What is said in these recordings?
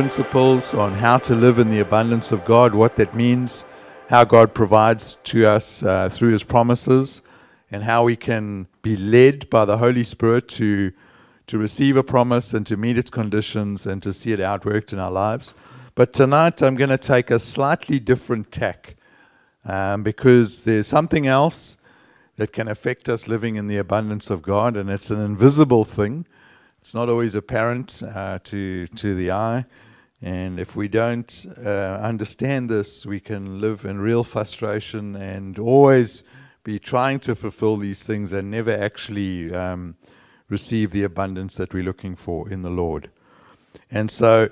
principles on how to live in the abundance of God, what that means, how God provides to us uh, through His promises, and how we can be led by the Holy Spirit to, to receive a promise and to meet its conditions and to see it outworked in our lives. But tonight I'm going to take a slightly different tack um, because there's something else that can affect us living in the abundance of God, and it's an invisible thing. It's not always apparent uh, to, to the eye. And if we don't uh, understand this, we can live in real frustration and always be trying to fulfill these things and never actually um, receive the abundance that we're looking for in the Lord. And so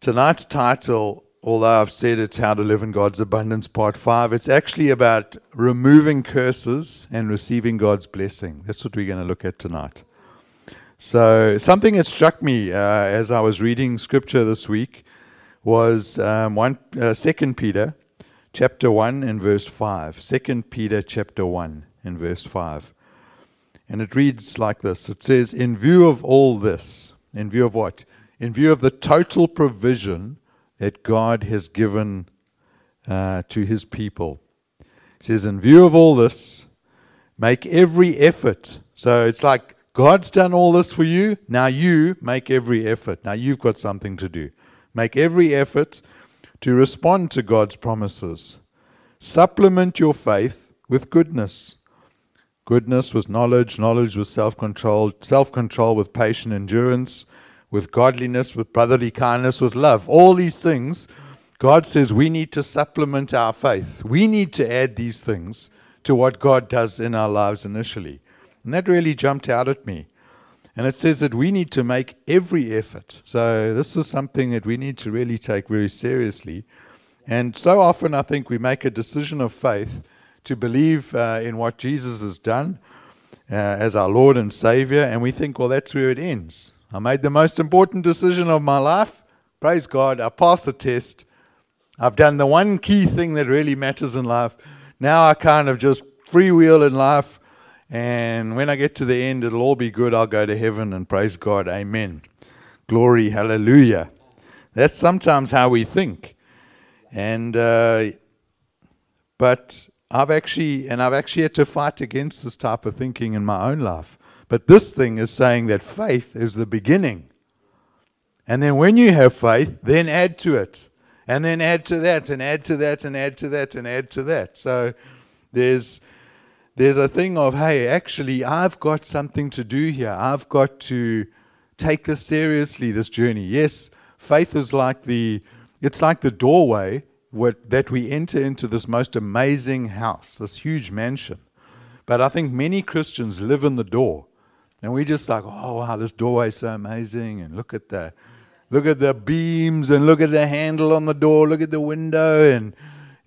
tonight's title, although I've said it's How to Live in God's Abundance, Part 5, it's actually about removing curses and receiving God's blessing. That's what we're going to look at tonight. So, something that struck me uh, as I was reading scripture this week was um, one, uh, 2 Peter chapter 1 and verse 5. 2 Peter chapter 1 and verse 5. And it reads like this It says, In view of all this, in view of what? In view of the total provision that God has given uh, to his people. It says, In view of all this, make every effort. So it's like God's done all this for you. Now you make every effort. Now you've got something to do. Make every effort to respond to God's promises. Supplement your faith with goodness. Goodness with knowledge, knowledge with self control, self control with patient endurance, with godliness, with brotherly kindness, with love. All these things, God says we need to supplement our faith. We need to add these things to what God does in our lives initially. And that really jumped out at me. And it says that we need to make every effort. So this is something that we need to really take very seriously. And so often I think we make a decision of faith to believe uh, in what Jesus has done uh, as our Lord and Savior, and we think, well, that's where it ends. I made the most important decision of my life. Praise God, I passed the test. I've done the one key thing that really matters in life. Now I kind of just freewheel in life and when I get to the end, it'll all be good. I'll go to heaven and praise God. Amen. Glory, hallelujah. That's sometimes how we think. And, uh, but I've actually, and I've actually had to fight against this type of thinking in my own life. But this thing is saying that faith is the beginning. And then when you have faith, then add to it. And then add to that, and add to that, and add to that, and add to that. So there's there's a thing of, hey, actually, I've got something to do here. I've got to take this seriously, this journey. Yes, faith is like the, it's like the doorway what, that we enter into this most amazing house, this huge mansion. But I think many Christians live in the door. And we just like, oh wow, this doorway is so amazing, and look at the, look at the beams, and look at the handle on the door, look at the window, and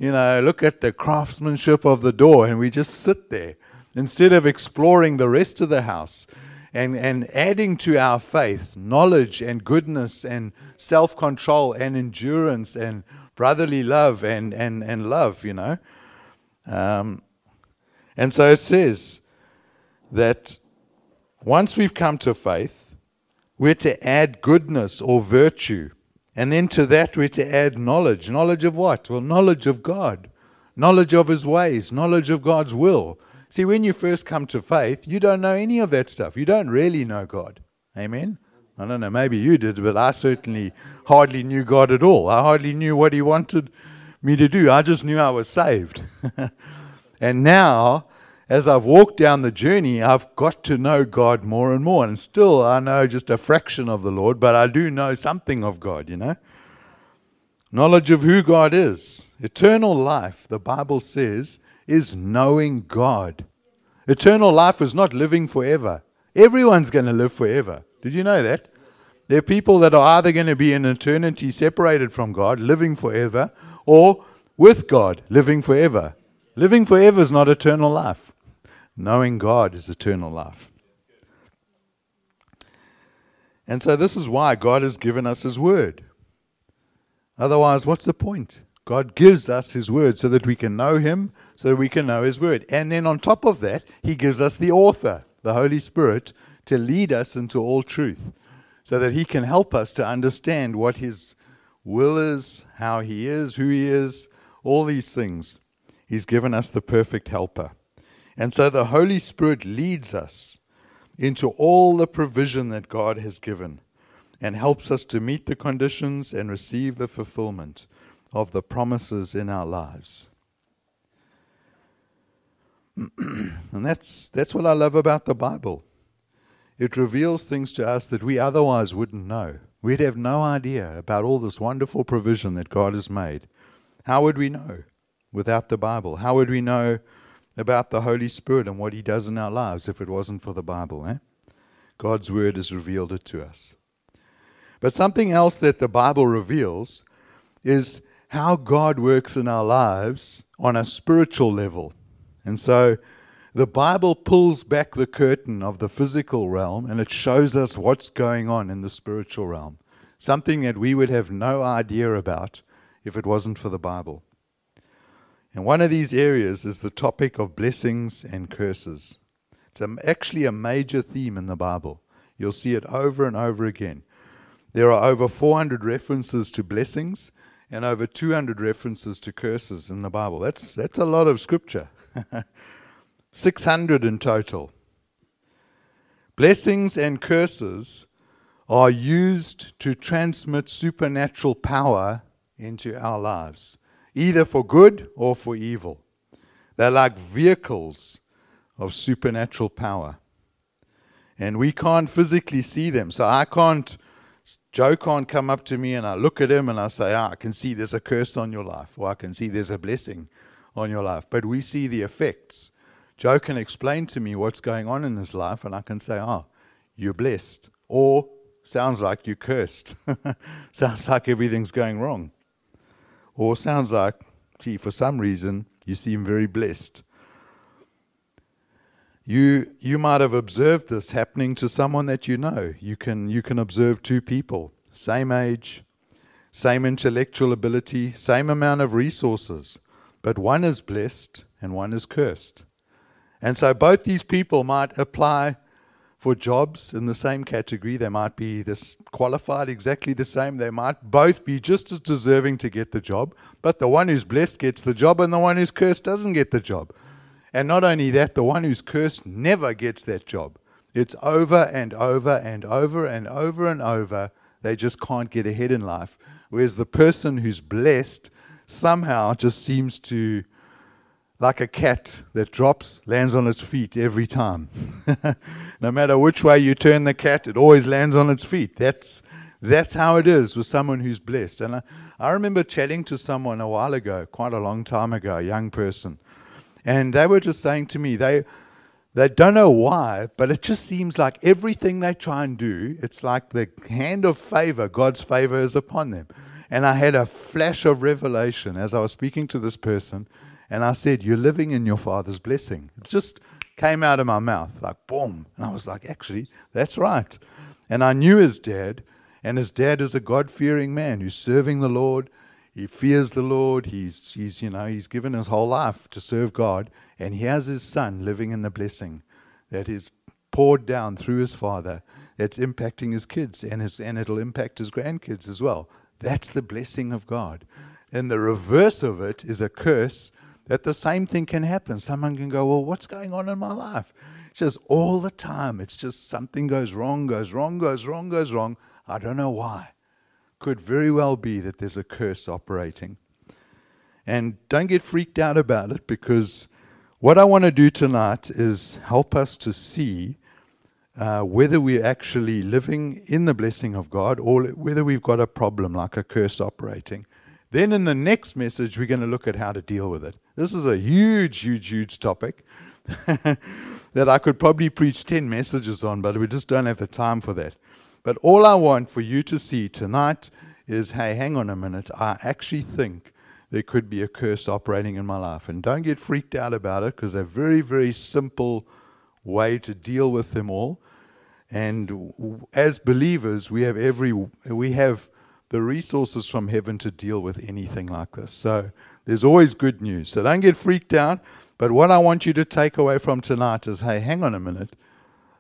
you know, look at the craftsmanship of the door, and we just sit there instead of exploring the rest of the house and, and adding to our faith knowledge and goodness and self control and endurance and brotherly love and, and, and love, you know. Um, and so it says that once we've come to faith, we're to add goodness or virtue and then to that we're to add knowledge. Knowledge of what? Well, knowledge of God, knowledge of His ways, knowledge of God's will. See, when you first come to faith, you don't know any of that stuff. You don't really know God. Amen? I don't know, maybe you did, but I certainly hardly knew God at all. I hardly knew what He wanted me to do. I just knew I was saved. and now as I've walked down the journey, I've got to know God more and more. And still, I know just a fraction of the Lord, but I do know something of God, you know. Knowledge of who God is. Eternal life, the Bible says, is knowing God. Eternal life is not living forever. Everyone's going to live forever. Did you know that? There are people that are either going to be in eternity separated from God, living forever, or with God, living forever. Living forever is not eternal life. Knowing God is eternal life. And so, this is why God has given us His Word. Otherwise, what's the point? God gives us His Word so that we can know Him, so that we can know His Word. And then, on top of that, He gives us the author, the Holy Spirit, to lead us into all truth. so that He can help us to understand what His will is, how He is, who He is, all these things. He's given us the perfect helper. And so the Holy Spirit leads us into all the provision that God has given and helps us to meet the conditions and receive the fulfillment of the promises in our lives. and that's, that's what I love about the Bible. It reveals things to us that we otherwise wouldn't know. We'd have no idea about all this wonderful provision that God has made. How would we know without the Bible? How would we know about the Holy Spirit and what He does in our lives if it wasn't for the Bible? Eh? God's Word has revealed it to us. But something else that the Bible reveals is how God works in our lives on a spiritual level. And so the Bible pulls back the curtain of the physical realm and it shows us what's going on in the spiritual realm. Something that we would have no idea about if it wasn't for the Bible. And one of these areas is the topic of blessings and curses. It's actually a major theme in the Bible. You'll see it over and over again. There are over 400 references to blessings and over 200 references to curses in the Bible. That's, that's a lot of scripture. 600 in total. Blessings and curses are used to transmit supernatural power into our lives, either for good or for evil. They're like vehicles of supernatural power. And we can't physically see them. So I can't Joe can't come up to me and I look at him and I say, ah, I can see there's a curse on your life, or I can see there's a blessing on your life. But we see the effects. Joe can explain to me what's going on in his life, and I can say, oh, you're blessed. Or sounds like you're cursed. sounds like everything's going wrong. Or sounds like, gee, for some reason, you seem very blessed. You, you might have observed this happening to someone that you know. You can, you can observe two people, same age, same intellectual ability, same amount of resources, but one is blessed and one is cursed. And so both these people might apply for jobs in the same category. They might be this qualified exactly the same. They might both be just as deserving to get the job, but the one who's blessed gets the job and the one who's cursed doesn't get the job. And not only that, the one who's cursed never gets that job. It's over and over and over and over and over. They just can't get ahead in life. Whereas the person who's blessed somehow just seems to, like a cat that drops, lands on its feet every time. no matter which way you turn the cat, it always lands on its feet. That's, that's how it is with someone who's blessed. And I, I remember chatting to someone a while ago, quite a long time ago, a young person and they were just saying to me, they, they don't know why, but it just seems like everything they try and do, it's like the hand of favor, God's favor is upon them. And I had a flash of revelation as I was speaking to this person, and I said, You're living in your father's blessing. It just came out of my mouth, like boom. And I was like, Actually, that's right. And I knew his dad, and his dad is a God fearing man who's serving the Lord he fears the Lord. He's, he's, you know, he's given his whole life to serve God, and he has his son living in the blessing that is poured down through his father. That's impacting his kids, and, his, and it'll impact his grandkids as well. That's the blessing of God. And the reverse of it is a curse that the same thing can happen. Someone can go, Well, what's going on in my life? It's just all the time. It's just something goes wrong, goes wrong, goes wrong, goes wrong. I don't know why could very well be that there's a curse operating. And don't get freaked out about it because what I want to do tonight is help us to see uh, whether we're actually living in the blessing of God or whether we've got a problem like a curse operating. Then in the next message, we're going to look at how to deal with it. This is a huge, huge, huge topic that I could probably preach 10 messages on, but we just don't have the time for that. But all I want for you to see tonight is hey, hang on a minute. I actually think there could be a curse operating in my life. And don't get freaked out about it because they're very, very simple way to deal with them all. And as believers, we have every we have the resources from heaven to deal with anything like this. So there's always good news. So don't get freaked out. But what I want you to take away from tonight is hey, hang on a minute.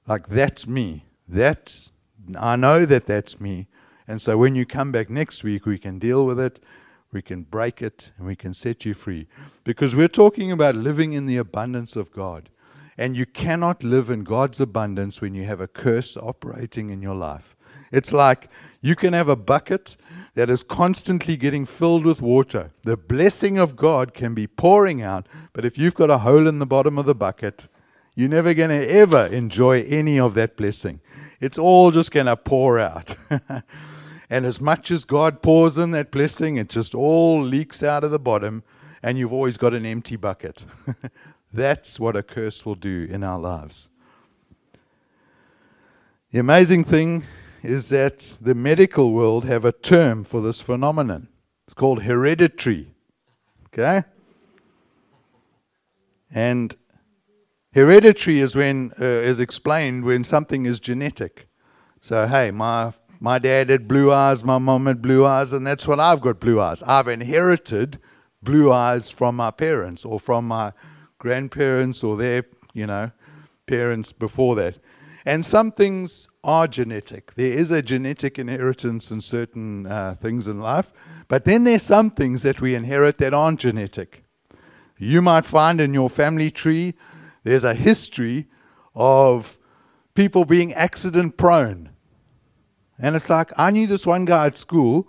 Like that's me. That's I know that that's me. And so when you come back next week, we can deal with it, we can break it, and we can set you free. Because we're talking about living in the abundance of God. And you cannot live in God's abundance when you have a curse operating in your life. It's like you can have a bucket that is constantly getting filled with water. The blessing of God can be pouring out, but if you've got a hole in the bottom of the bucket, you're never going to ever enjoy any of that blessing. It's all just going to pour out. and as much as God pours in that blessing, it just all leaks out of the bottom, and you've always got an empty bucket. That's what a curse will do in our lives. The amazing thing is that the medical world have a term for this phenomenon. It's called hereditary. Okay? And Hereditary is when uh, is explained when something is genetic. So hey, my my dad had blue eyes, my mom had blue eyes, and that's what I've got blue eyes. I've inherited blue eyes from my parents or from my grandparents or their, you know, parents before that. And some things are genetic. There is a genetic inheritance in certain uh, things in life, but then there's some things that we inherit that aren't genetic. You might find in your family tree there's a history of people being accident prone. And it's like, I knew this one guy at school,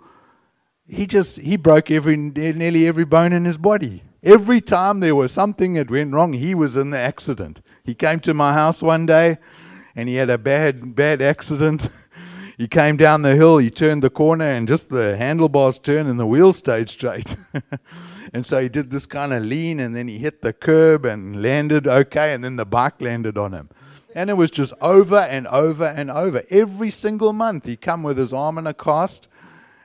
he just, he broke every, nearly every bone in his body. Every time there was something that went wrong, he was in the accident. He came to my house one day and he had a bad, bad accident. he came down the hill, he turned the corner, and just the handlebars turned and the wheels stayed straight. And so he did this kind of lean and then he hit the curb and landed okay. And then the bike landed on him. And it was just over and over and over. Every single month he'd come with his arm in a cast.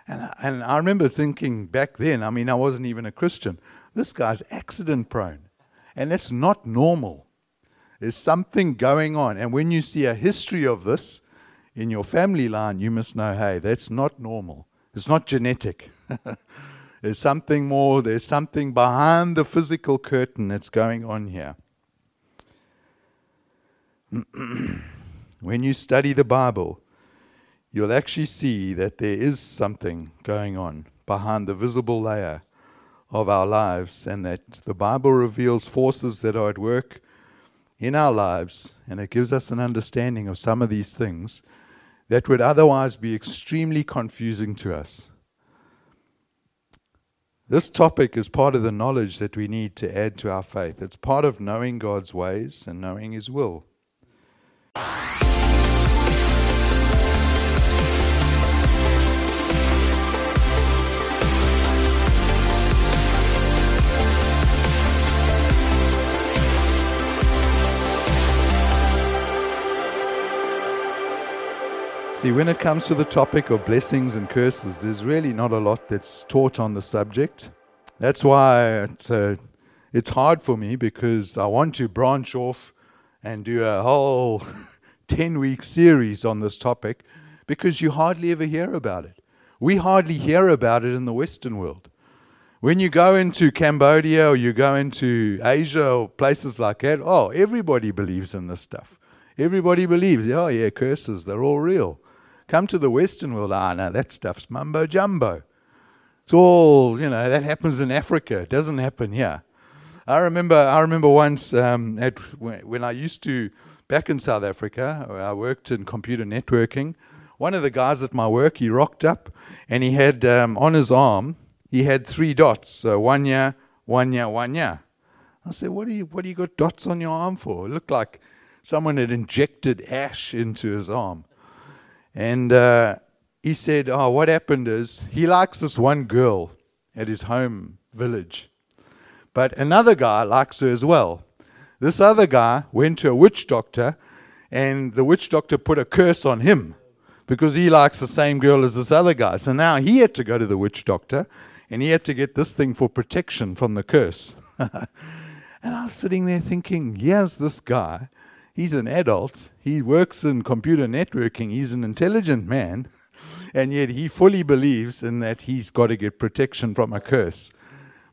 And, and I remember thinking back then, I mean, I wasn't even a Christian, this guy's accident prone. And that's not normal. There's something going on. And when you see a history of this in your family line, you must know hey, that's not normal. It's not genetic. There's something more, there's something behind the physical curtain that's going on here. when you study the Bible, you'll actually see that there is something going on behind the visible layer of our lives, and that the Bible reveals forces that are at work in our lives, and it gives us an understanding of some of these things that would otherwise be extremely confusing to us. This topic is part of the knowledge that we need to add to our faith. It's part of knowing God's ways and knowing His will. See, when it comes to the topic of blessings and curses, there's really not a lot that's taught on the subject. That's why it's, uh, it's hard for me because I want to branch off and do a whole 10 week series on this topic because you hardly ever hear about it. We hardly hear about it in the Western world. When you go into Cambodia or you go into Asia or places like that, oh, everybody believes in this stuff. Everybody believes, oh, yeah, curses, they're all real. Come to the Western world, ah, no, that stuff's mumbo jumbo. It's all, you know, that happens in Africa. It doesn't happen here. I remember, I remember once um, at, when I used to, back in South Africa, I worked in computer networking. One of the guys at my work, he rocked up and he had um, on his arm, he had three dots. So one year, one year, one year. I said, what do you, what do you got dots on your arm for? It looked like someone had injected ash into his arm. And uh, he said, Oh, what happened is he likes this one girl at his home village. But another guy likes her as well. This other guy went to a witch doctor, and the witch doctor put a curse on him because he likes the same girl as this other guy. So now he had to go to the witch doctor, and he had to get this thing for protection from the curse. and I was sitting there thinking, here's this guy He's an adult. He works in computer networking. He's an intelligent man. And yet he fully believes in that he's got to get protection from a curse.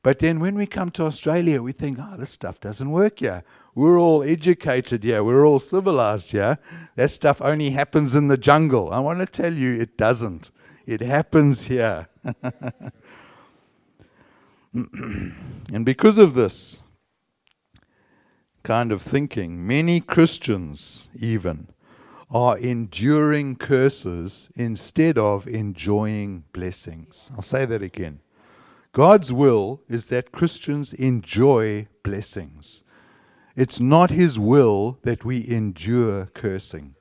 But then when we come to Australia, we think, oh, this stuff doesn't work here. we're all educated here, we're all civilized here. That stuff only happens in the jungle. I want to tell you, it doesn't. It happens here. and because of this kind of thinking, many Christians even are enduring curses instead of enjoying blessings. I'll say that again. God's will is that Christians enjoy blessings. It's not His will that we endure cursing.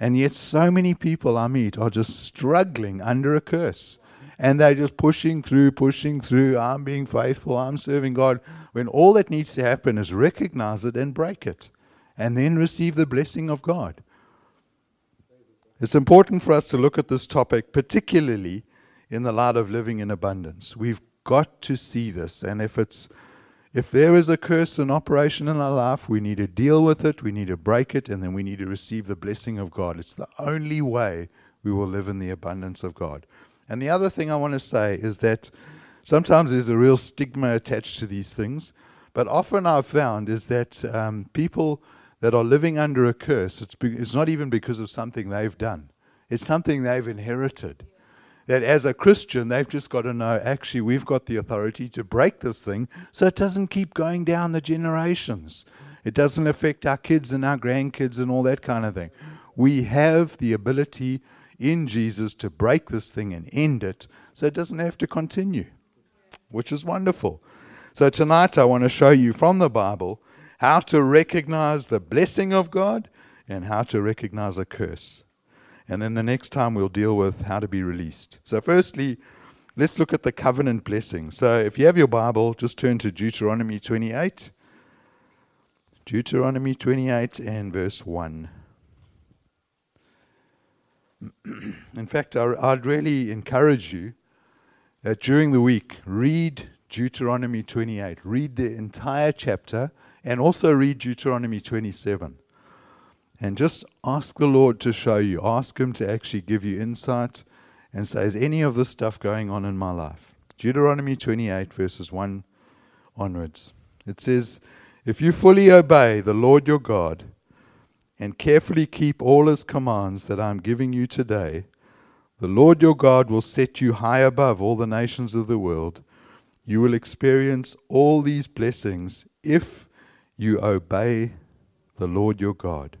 And yet, so many people I meet are just struggling under a curse. And they're just pushing through, pushing through. I'm being faithful, I'm serving God. When all that needs to happen is recognize it and break it, and then receive the blessing of God. It's important for us to look at this topic, particularly in the light of living in abundance. We've got to see this. And if it's if there is a curse in operation in our life, we need to deal with it, we need to break it, and then we need to receive the blessing of God. It's the only way we will live in the abundance of God. And the other thing I want to say is that sometimes there's a real stigma attached to these things, but often I've found is that um, people that are living under a curse, it's, be, it's not even because of something they've done, it's something they've inherited. That as a Christian, they've just got to know actually, we've got the authority to break this thing so it doesn't keep going down the generations. It doesn't affect our kids and our grandkids and all that kind of thing. We have the ability in Jesus to break this thing and end it so it doesn't have to continue, which is wonderful. So tonight, I want to show you from the Bible how to recognize the blessing of God and how to recognize a curse. And then the next time we'll deal with how to be released. So, firstly, let's look at the covenant blessing. So, if you have your Bible, just turn to Deuteronomy 28. Deuteronomy 28 and verse 1. In fact, I'd really encourage you that during the week, read Deuteronomy 28. Read the entire chapter and also read Deuteronomy 27. And just ask the Lord to show you. Ask Him to actually give you insight and say, Is any of this stuff going on in my life? Deuteronomy 28, verses 1 onwards. It says, If you fully obey the Lord your God and carefully keep all His commands that I am giving you today, the Lord your God will set you high above all the nations of the world. You will experience all these blessings if you obey the Lord your God.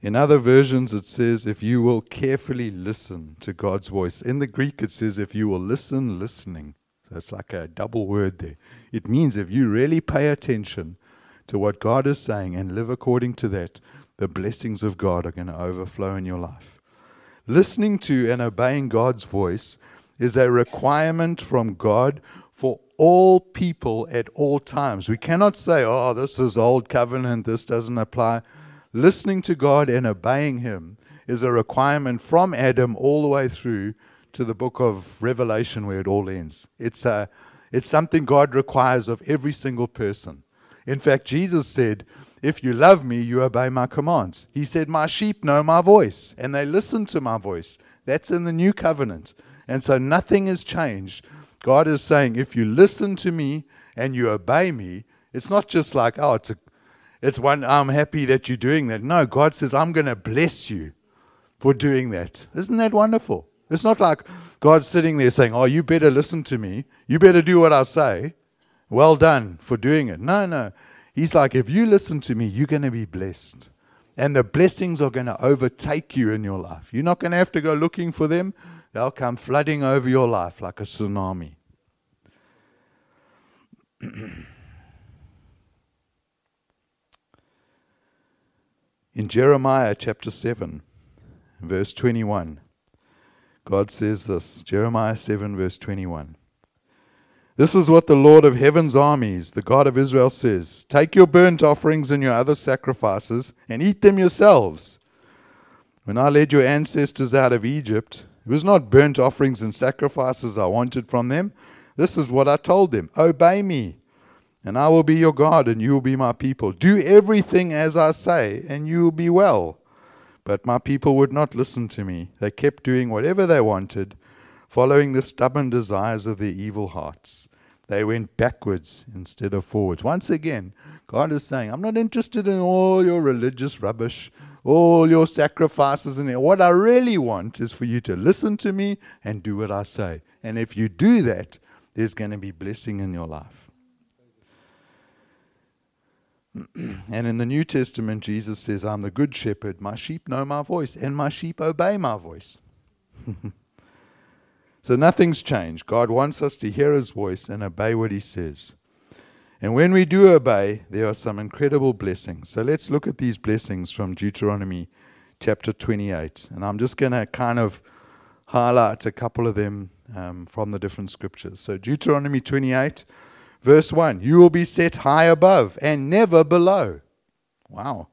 In other versions, it says, if you will carefully listen to God's voice. In the Greek, it says, if you will listen, listening. So it's like a double word there. It means if you really pay attention to what God is saying and live according to that, the blessings of God are going to overflow in your life. Listening to and obeying God's voice is a requirement from God for all people at all times. We cannot say, oh, this is old covenant, this doesn't apply. Listening to God and obeying Him is a requirement from Adam all the way through to the book of Revelation where it all ends. It's, a, it's something God requires of every single person. In fact, Jesus said, If you love me, you obey my commands. He said, My sheep know my voice, and they listen to my voice. That's in the new covenant. And so nothing has changed God is saying, if you listen to me and you obey me, it's not just like, oh, it's a, it's one, I'm happy that you're doing that. No, God says, I'm going to bless you for doing that. Isn't that wonderful? It's not like God sitting there saying, oh, you better listen to me. You better do what I say. Well done for doing it. No, no. He's like, if you listen to me, you're going to be blessed. And the blessings are going to overtake you in your life. You're not going to have to go looking for them. They'll come flooding over your life like a tsunami. In Jeremiah chapter 7, verse 21, God says this Jeremiah 7, verse 21. This is what the Lord of heaven's armies, the God of Israel, says Take your burnt offerings and your other sacrifices and eat them yourselves. When I led your ancestors out of Egypt, it was not burnt offerings and sacrifices I wanted from them. This is what I told them Obey me, and I will be your God, and you will be my people. Do everything as I say, and you will be well. But my people would not listen to me. They kept doing whatever they wanted, following the stubborn desires of their evil hearts. They went backwards instead of forwards. Once again, God is saying, I'm not interested in all your religious rubbish, all your sacrifices, and what I really want is for you to listen to me and do what I say. And if you do that, there's going to be blessing in your life. and in the New Testament, Jesus says, I'm the good shepherd. My sheep know my voice, and my sheep obey my voice. so nothing's changed. God wants us to hear his voice and obey what he says. And when we do obey, there are some incredible blessings. So let's look at these blessings from Deuteronomy chapter 28. And I'm just going to kind of highlight a couple of them um, from the different scriptures. So, Deuteronomy 28, verse 1 You will be set high above and never below. Wow.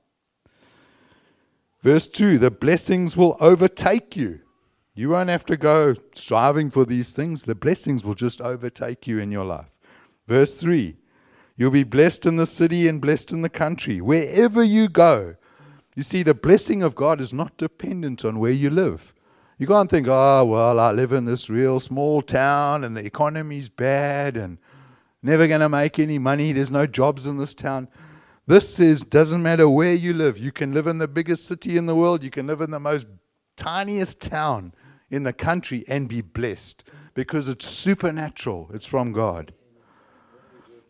Verse 2 The blessings will overtake you. You won't have to go striving for these things, the blessings will just overtake you in your life. Verse 3 You'll be blessed in the city and blessed in the country, wherever you go. You see, the blessing of God is not dependent on where you live. You can't think, oh, well, I live in this real small town and the economy's bad and never going to make any money. There's no jobs in this town. This says, doesn't matter where you live. You can live in the biggest city in the world. You can live in the most tiniest town in the country and be blessed because it's supernatural. It's from God.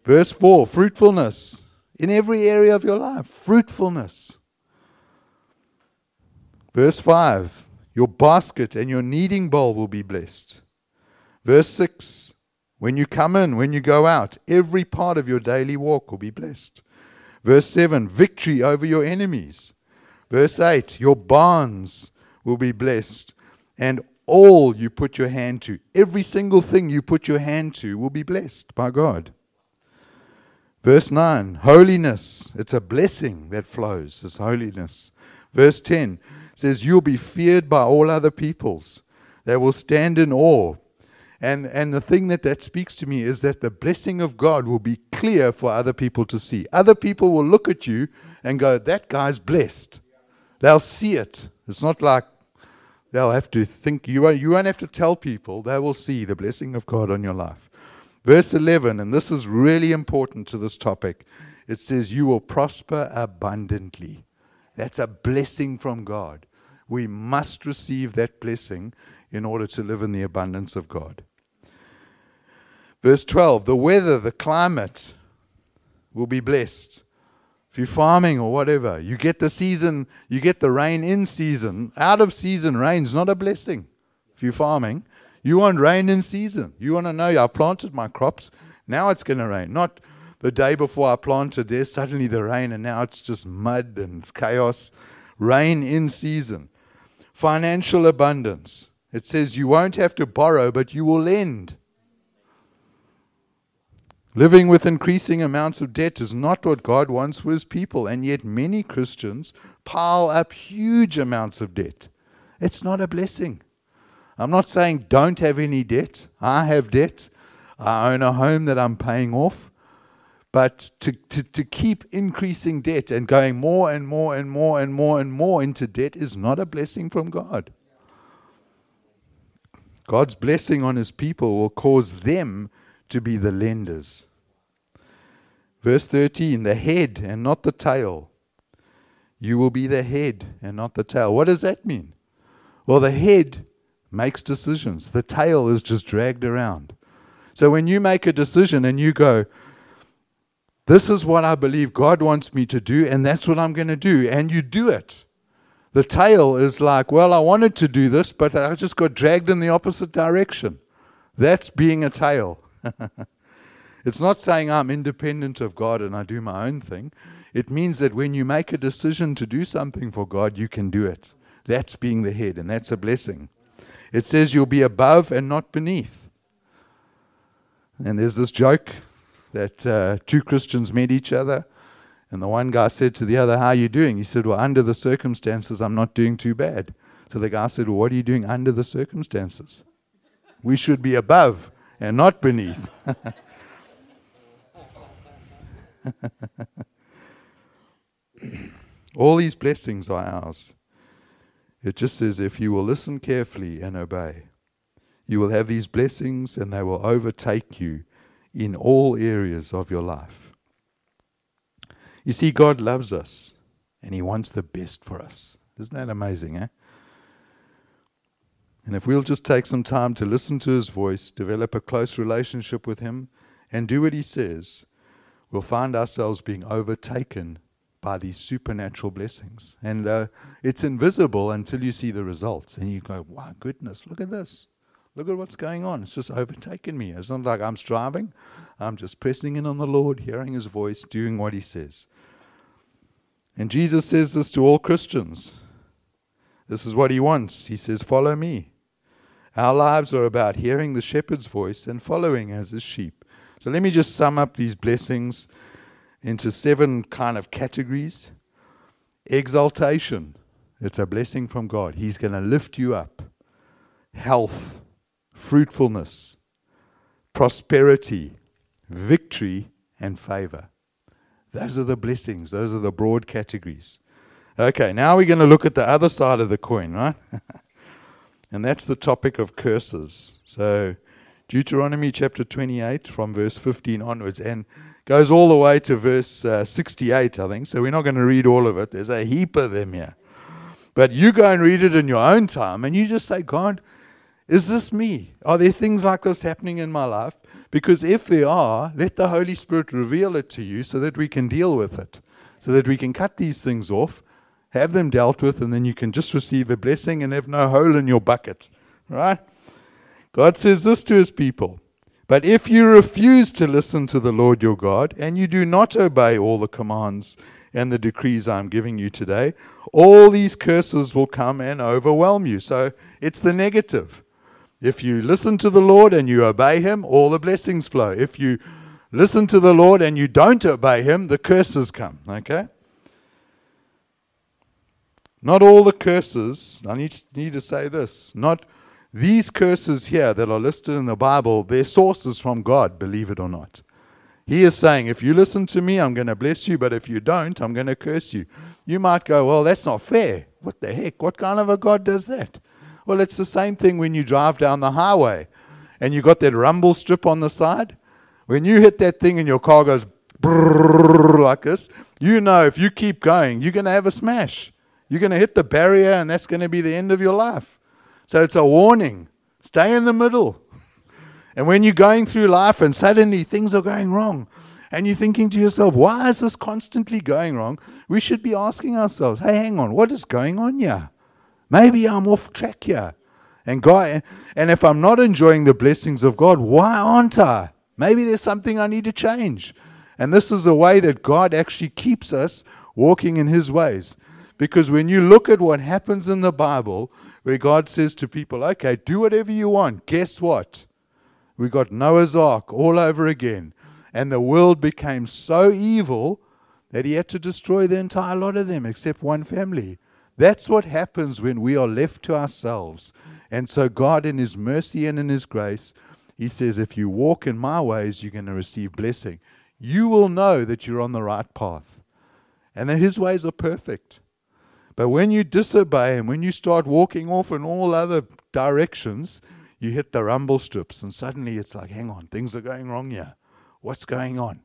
Verse 4 fruitfulness in every area of your life. Fruitfulness. Verse 5 Your basket and your kneading bowl will be blessed. Verse 6 When you come in, when you go out, every part of your daily walk will be blessed. Verse 7 Victory over your enemies. Verse 8 Your barns will be blessed, and all you put your hand to, every single thing you put your hand to, will be blessed by God. Verse 9, holiness. It's a blessing that flows, it's holiness. Verse 10 says, You'll be feared by all other peoples. They will stand in awe. And, and the thing that that speaks to me is that the blessing of God will be clear for other people to see. Other people will look at you and go, That guy's blessed. They'll see it. It's not like they'll have to think, you won't, you won't have to tell people. They will see the blessing of God on your life. Verse 11, and this is really important to this topic. It says, You will prosper abundantly. That's a blessing from God. We must receive that blessing in order to live in the abundance of God. Verse 12, the weather, the climate will be blessed. If you're farming or whatever, you get the season, you get the rain in season. Out of season rain's not a blessing if you're farming. You want rain in season. You want to know I planted my crops. Now it's going to rain. Not the day before I planted, there's suddenly the rain, and now it's just mud and it's chaos. Rain in season. Financial abundance. It says you won't have to borrow, but you will lend. Living with increasing amounts of debt is not what God wants for his people, and yet many Christians pile up huge amounts of debt. It's not a blessing. I'm not saying don't have any debt. I have debt. I own a home that I'm paying off. But to, to, to keep increasing debt and going more and more and more and more and more into debt is not a blessing from God. God's blessing on his people will cause them to be the lenders. Verse 13 the head and not the tail. You will be the head and not the tail. What does that mean? Well, the head makes decisions. The tail is just dragged around. So when you make a decision and you go, this is what I believe God wants me to do, and that's what I'm going to do, and you do it. The tail is like, well, I wanted to do this, but I just got dragged in the opposite direction. That's being a tail. it's not saying I'm independent of God and I do my own thing. It means that when you make a decision to do something for God, you can do it. That's being the head, and that's a blessing. It says you'll be above and not beneath. And there's this joke that uh, two Christians met each other, and the one guy said to the other, How are you doing? He said, Well, under the circumstances, I'm not doing too bad. So the guy said, Well, what are you doing under the circumstances? We should be above and not beneath. All these blessings are ours. It just says, if you will listen carefully and obey, you will have these blessings and they will overtake you in all areas of your life. You see, God loves us and He wants the best for us. Isn't that amazing, eh? And if we'll just take some time to listen to His voice, develop a close relationship with Him, and do what He says, we'll find ourselves being overtaken by these supernatural blessings. And uh, it's invisible until you see the results. And you go, wow, goodness, look at this. Look at what's going on. It's just overtaken me. It's not like I'm striving. I'm just pressing in on the Lord, hearing His voice, doing what He says. And Jesus says this to all Christians. This is what He wants. He says, Follow me. Our lives are about hearing the shepherd's voice and following as his sheep. So let me just sum up these blessings into seven kind of categories. Exaltation, it's a blessing from God. He's going to lift you up. Health, fruitfulness, prosperity, victory, and favor. Those are the blessings, those are the broad categories. Okay, now we're going to look at the other side of the coin, right? And that's the topic of curses. So, Deuteronomy chapter 28, from verse 15 onwards, and goes all the way to verse uh, 68, I think. So, we're not going to read all of it. There's a heap of them here. But you go and read it in your own time, and you just say, God, is this me? Are there things like this happening in my life? Because if there are, let the Holy Spirit reveal it to you so that we can deal with it, so that we can cut these things off have them dealt with, and then you can just receive a blessing and have no hole in your bucket. Right? God says this to his people. But if you refuse to listen to the Lord your God, and you do not obey all the commands and the decrees I'm giving you today, all these curses will come and overwhelm you. So it's the negative. If you listen to the Lord and you obey him, all the blessings flow. If you listen to the Lord and you don't obey him, the curses come. Okay? Not all the curses, I need, need to say this, not these curses here that are listed in the Bible, they're sources from God, believe it or not. He is saying, if you listen to me, I'm going to bless you, but if you don't, I'm going to curse you. You might go, well, that's not fair. What the heck? What kind of a God does that? Well, it's the same thing when you drive down the highway and you got that rumble strip on the side. When you hit that thing and your car goes like this, you know if you keep going, you're going to have a smash. You're going to hit the barrier, and that's going to be the end of your life. So it's a warning. Stay in the middle. And when you're going through life and suddenly things are going wrong, and you're thinking to yourself, why is this constantly going wrong? We should be asking ourselves, hey, hang on, what is going on here? Maybe I'm off track here. And God, and if I'm not enjoying the blessings of God, why aren't I? Maybe there's something I need to change. And this is the way that God actually keeps us walking in His ways. Because when you look at what happens in the Bible, where God says to people, okay, do whatever you want, guess what? We got Noah's Ark all over again. And the world became so evil that he had to destroy the entire lot of them except one family. That's what happens when we are left to ourselves. And so, God, in His mercy and in His grace, He says, if you walk in my ways, you're going to receive blessing. You will know that you're on the right path. And that His ways are perfect. But when you disobey Him, when you start walking off in all other directions, you hit the rumble strips, and suddenly it's like, hang on, things are going wrong here. What's going on?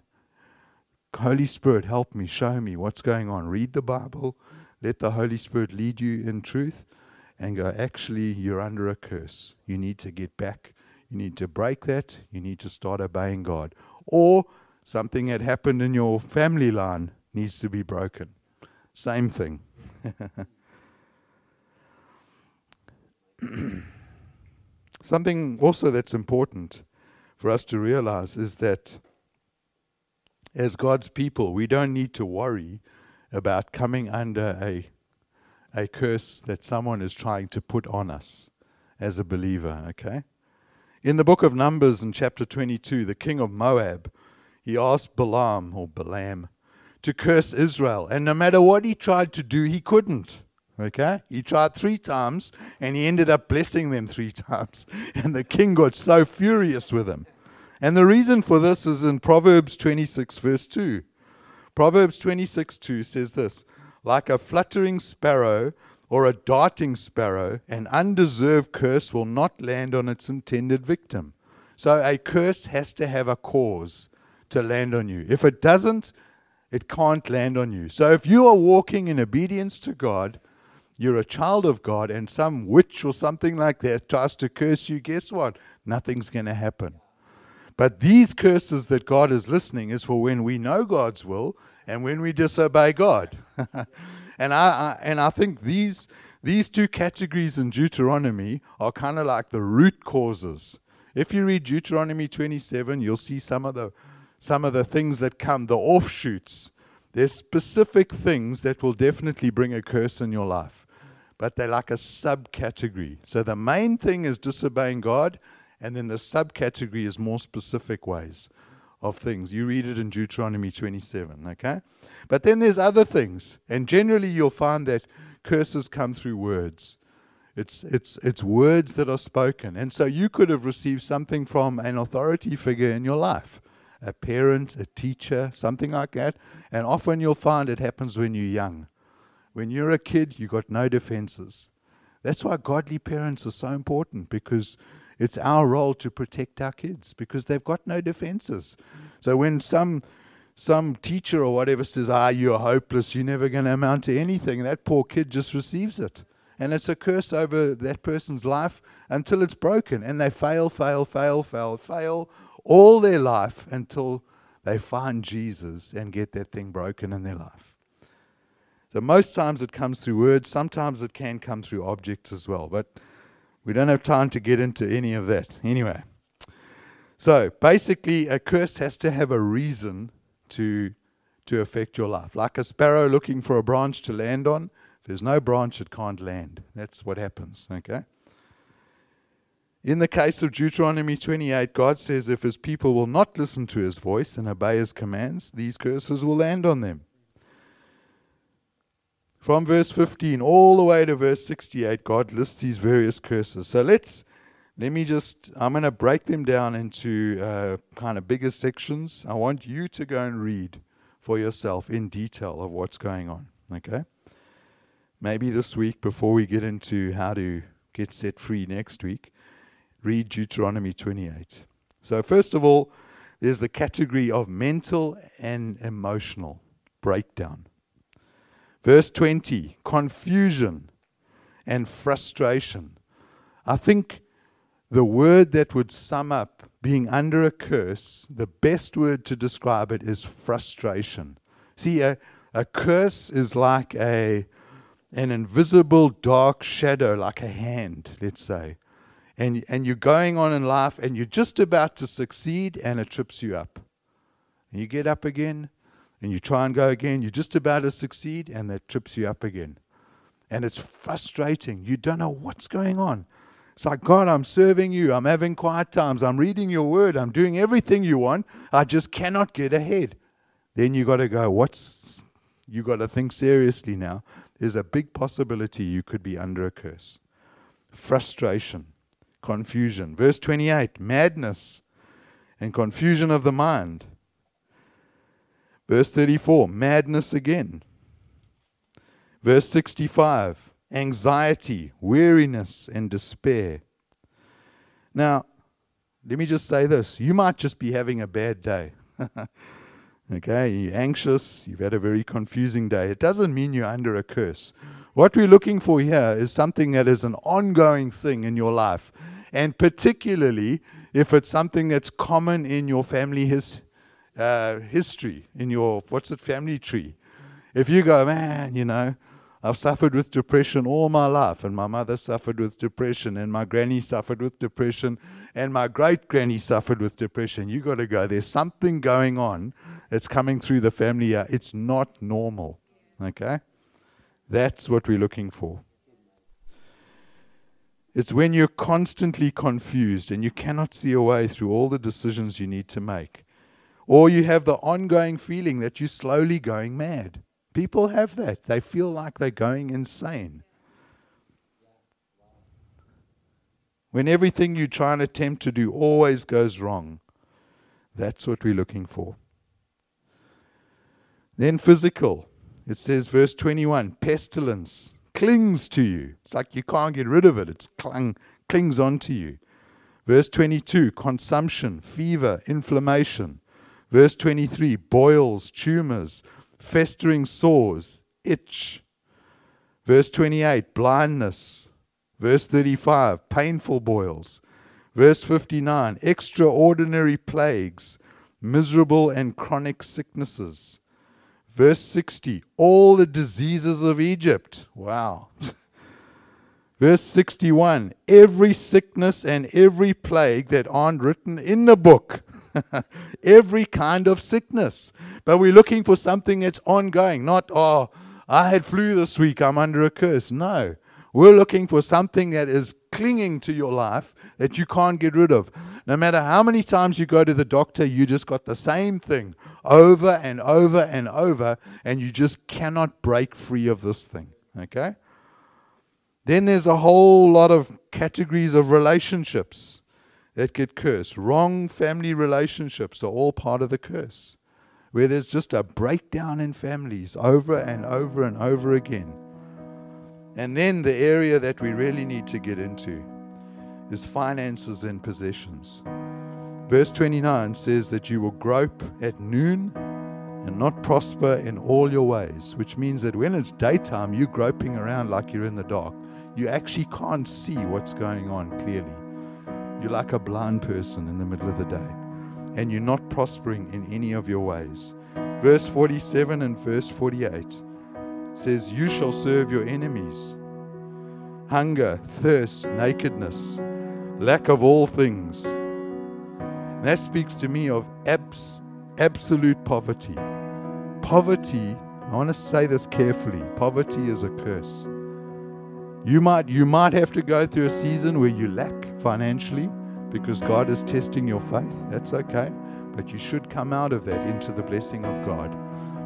Holy Spirit, help me, show me what's going on. Read the Bible, let the Holy Spirit lead you in truth, and go, actually, you're under a curse. You need to get back. You need to break that. You need to start obeying God. Or something that happened in your family line needs to be broken. Same thing. Something also that's important for us to realize is that as God's people, we don't need to worry about coming under a, a curse that someone is trying to put on us as a believer, okay? In the book of Numbers, in chapter 22, the king of Moab, he asked Balaam, or Balaam, to curse Israel. And no matter what he tried to do, he couldn't. Okay? He tried three times and he ended up blessing them three times. And the king got so furious with him. And the reason for this is in Proverbs 26, verse 2. Proverbs 26, 2 says this Like a fluttering sparrow or a darting sparrow, an undeserved curse will not land on its intended victim. So a curse has to have a cause to land on you. If it doesn't, it can't land on you. So if you are walking in obedience to God, you're a child of God, and some witch or something like that tries to curse you, guess what? Nothing's going to happen. But these curses that God is listening is for when we know God's will and when we disobey God. and I, I, and I think these these two categories in Deuteronomy are kind of like the root causes. If you read Deuteronomy 27, you'll see some of the some of the things that come, the offshoots. There's specific things that will definitely bring a curse in your life, but they're like a subcategory. So the main thing is disobeying God, and then the subcategory is more specific ways of things. You read it in Deuteronomy 27, okay? But then there's other things, and generally you'll find that curses come through words. It's, it's, it's words that are spoken. And so you could have received something from an authority figure in your life a parent, a teacher, something like that. And often you'll find it happens when you're young. When you're a kid, you've got no defenses. That's why godly parents are so important because it's our role to protect our kids because they've got no defenses. So when some some teacher or whatever says, Ah, you're hopeless, you're never going to amount to anything, that poor kid just receives it. And it's a curse over that person's life until it's broken. And they fail, fail, fail, fail, fail all their life until they find Jesus and get that thing broken in their life. So, most times it comes through words, sometimes it can come through objects as well. But we don't have time to get into any of that. Anyway, so basically, a curse has to have a reason to, to affect your life. Like a sparrow looking for a branch to land on, if there's no branch, it can't land. That's what happens, okay? In the case of Deuteronomy 28, God says if his people will not listen to his voice and obey his commands, these curses will land on them. From verse 15 all the way to verse 68, God lists these various curses. So let's, let me just, I'm going to break them down into uh, kind of bigger sections. I want you to go and read for yourself in detail of what's going on. Okay? Maybe this week, before we get into how to get set free next week, read Deuteronomy 28. So, first of all, there's the category of mental and emotional breakdown. Verse 20 confusion and frustration. I think the word that would sum up being under a curse, the best word to describe it is frustration. See, a, a curse is like a, an invisible dark shadow, like a hand, let's say, and, and you're going on in life and you're just about to succeed and it trips you up. And you get up again and you try and go again. You're just about to succeed and that trips you up again. And it's frustrating. You don't know what's going on. It's like, God, I'm serving you. I'm having quiet times. I'm reading your word. I'm doing everything you want. I just cannot get ahead. Then you got to go, what's, you got to think seriously now. There's a big possibility you could be under a curse. Frustration confusion. Verse 28 madness and confusion of the mind. Verse 34 madness again. Verse 65 anxiety, weariness, and despair. Now, let me just say this you might just be having a bad day. okay, you're anxious, you've had a very confusing day. It doesn't mean you're under a curse. What we're looking for here is something that is an ongoing thing in your life. And particularly if it's something that's common in your family his, uh, history, in your, what's it, family tree. If you go, man, you know, I've suffered with depression all my life, and my mother suffered with depression, and my granny suffered with depression, and my great granny suffered with depression. You got to go. There's something going on It's coming through the family. It's not normal. Okay? That's what we're looking for. It's when you're constantly confused and you cannot see a way through all the decisions you need to make. Or you have the ongoing feeling that you're slowly going mad. People have that. They feel like they're going insane. When everything you try and attempt to do always goes wrong, that's what we're looking for. Then physical. It says, verse 21 pestilence clings to you. It's like you can't get rid of it, it clung, clings onto you. Verse 22 consumption, fever, inflammation. Verse 23 boils, tumors, festering sores, itch. Verse 28 blindness. Verse 35 painful boils. Verse 59 extraordinary plagues, miserable and chronic sicknesses. Verse 60 all the diseases of Egypt. Wow. Verse 61 every sickness and every plague that aren't written in the book. every kind of sickness. But we're looking for something that's ongoing, not, oh, I had flu this week, I'm under a curse. No. We're looking for something that is clinging to your life that you can't get rid of. No matter how many times you go to the doctor, you just got the same thing over and over and over, and you just cannot break free of this thing. Okay? Then there's a whole lot of categories of relationships that get cursed. Wrong family relationships are all part of the curse, where there's just a breakdown in families over and over and over again. And then the area that we really need to get into is finances and possessions. Verse 29 says that you will grope at noon and not prosper in all your ways, which means that when it's daytime, you're groping around like you're in the dark you actually can't see what's going on clearly. You're like a blind person in the middle of the day, and you're not prospering in any of your ways. Verse 47 and verse 48 says, You shall serve your enemies. Hunger, thirst, nakedness, lack of all things. And that speaks to me of abs- absolute poverty. Poverty, I want to say this carefully poverty is a curse. You might, you might have to go through a season where you lack financially because God is testing your faith. That's okay. But you should come out of that into the blessing of God.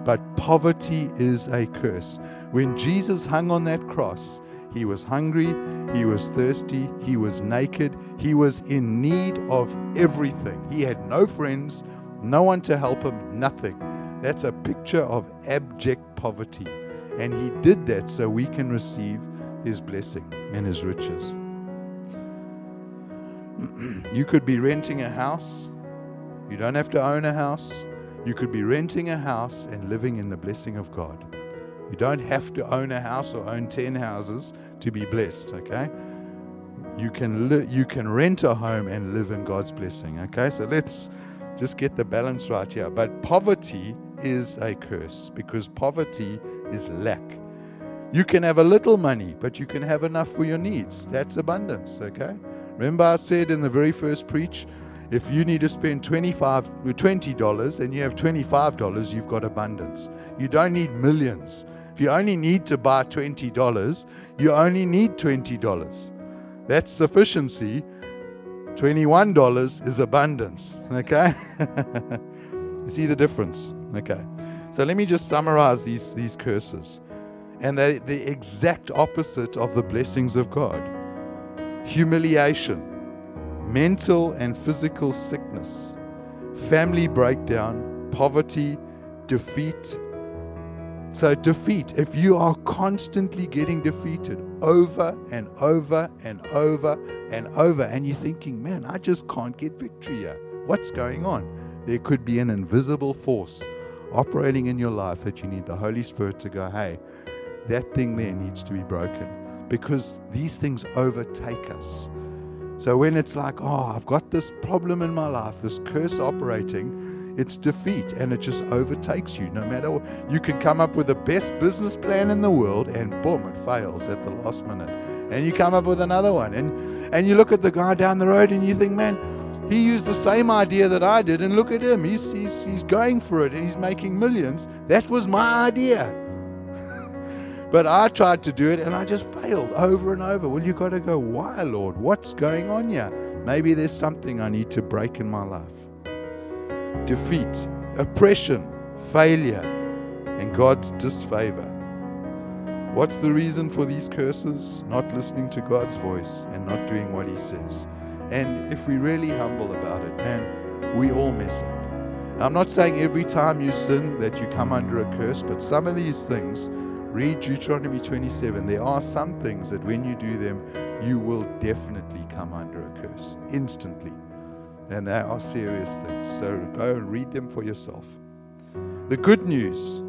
But poverty is a curse. When Jesus hung on that cross, he was hungry, he was thirsty, he was naked, he was in need of everything. He had no friends, no one to help him, nothing. That's a picture of abject poverty. And he did that so we can receive his blessing and his riches. you could be renting a house. You don't have to own a house. You could be renting a house and living in the blessing of God. You don't have to own a house or own 10 houses to be blessed, okay? You can li- you can rent a home and live in God's blessing, okay? So let's just get the balance right here. But poverty is a curse because poverty is lack. You can have a little money, but you can have enough for your needs. That's abundance, okay? Remember, I said in the very first preach, if you need to spend 25 $20 and you have $25, you've got abundance. You don't need millions. If you only need to buy $20, you only need $20. That's sufficiency. $21 is abundance, okay? you see the difference? Okay. So let me just summarize these, these curses and they're the exact opposite of the blessings of God humiliation, mental and physical sickness, family breakdown, poverty, defeat. So, defeat, if you are constantly getting defeated over and over and over and over, and you're thinking, man, I just can't get victory here. What's going on? There could be an invisible force operating in your life that you need the Holy Spirit to go, hey, that thing there needs to be broken because these things overtake us. So when it's like, oh, I've got this problem in my life, this curse operating, it's defeat and it just overtakes you. No matter what, you can come up with the best business plan in the world and boom, it fails at the last minute. And you come up with another one. And and you look at the guy down the road and you think, man, he used the same idea that I did, and look at him. He's, he's, he's going for it and he's making millions. That was my idea. But I tried to do it and I just failed over and over. Well, you've got to go, why, Lord? What's going on here? Maybe there's something I need to break in my life. Defeat, oppression, failure, and God's disfavor. What's the reason for these curses? Not listening to God's voice and not doing what He says. And if we're really humble about it, man, we all mess up. I'm not saying every time you sin that you come under a curse, but some of these things Read Deuteronomy 27. There are some things that when you do them, you will definitely come under a curse instantly. And they are serious things. So go and read them for yourself. The good news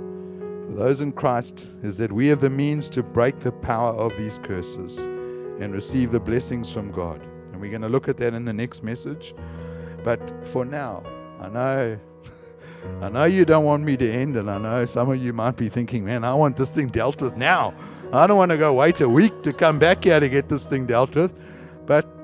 for those in Christ is that we have the means to break the power of these curses and receive the blessings from God. And we're going to look at that in the next message. But for now, I know I know you don't want me to end, and I know some of you might be thinking, man, I want this thing dealt with now. I don't want to go wait a week to come back here to get this thing dealt with. But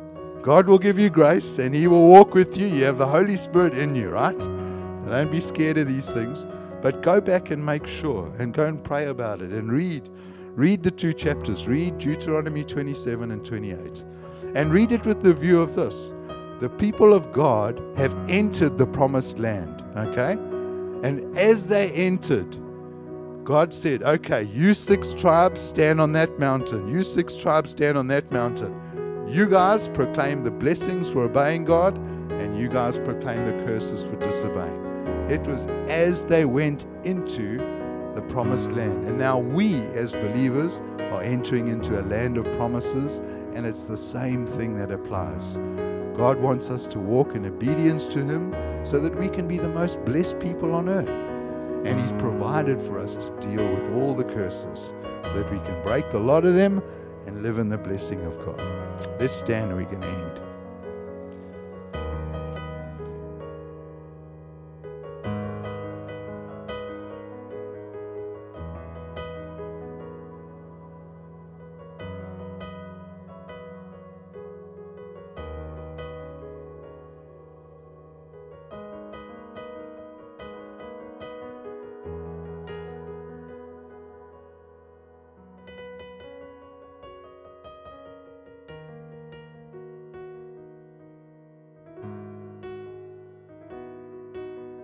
God will give you grace and He will walk with you. You have the Holy Spirit in you, right? Don't be scared of these things. But go back and make sure and go and pray about it and read. Read the two chapters. Read Deuteronomy 27 and 28. And read it with the view of this the people of God have entered the promised land, okay? And as they entered, God said, Okay, you six tribes stand on that mountain. You six tribes stand on that mountain. You guys proclaim the blessings for obeying God, and you guys proclaim the curses for disobeying. It was as they went into the promised land. And now we, as believers, are entering into a land of promises, and it's the same thing that applies. God wants us to walk in obedience to Him so that we can be the most blessed people on earth. And He's provided for us to deal with all the curses so that we can break the lot of them and live in the blessing of God. Let's stand and we can end.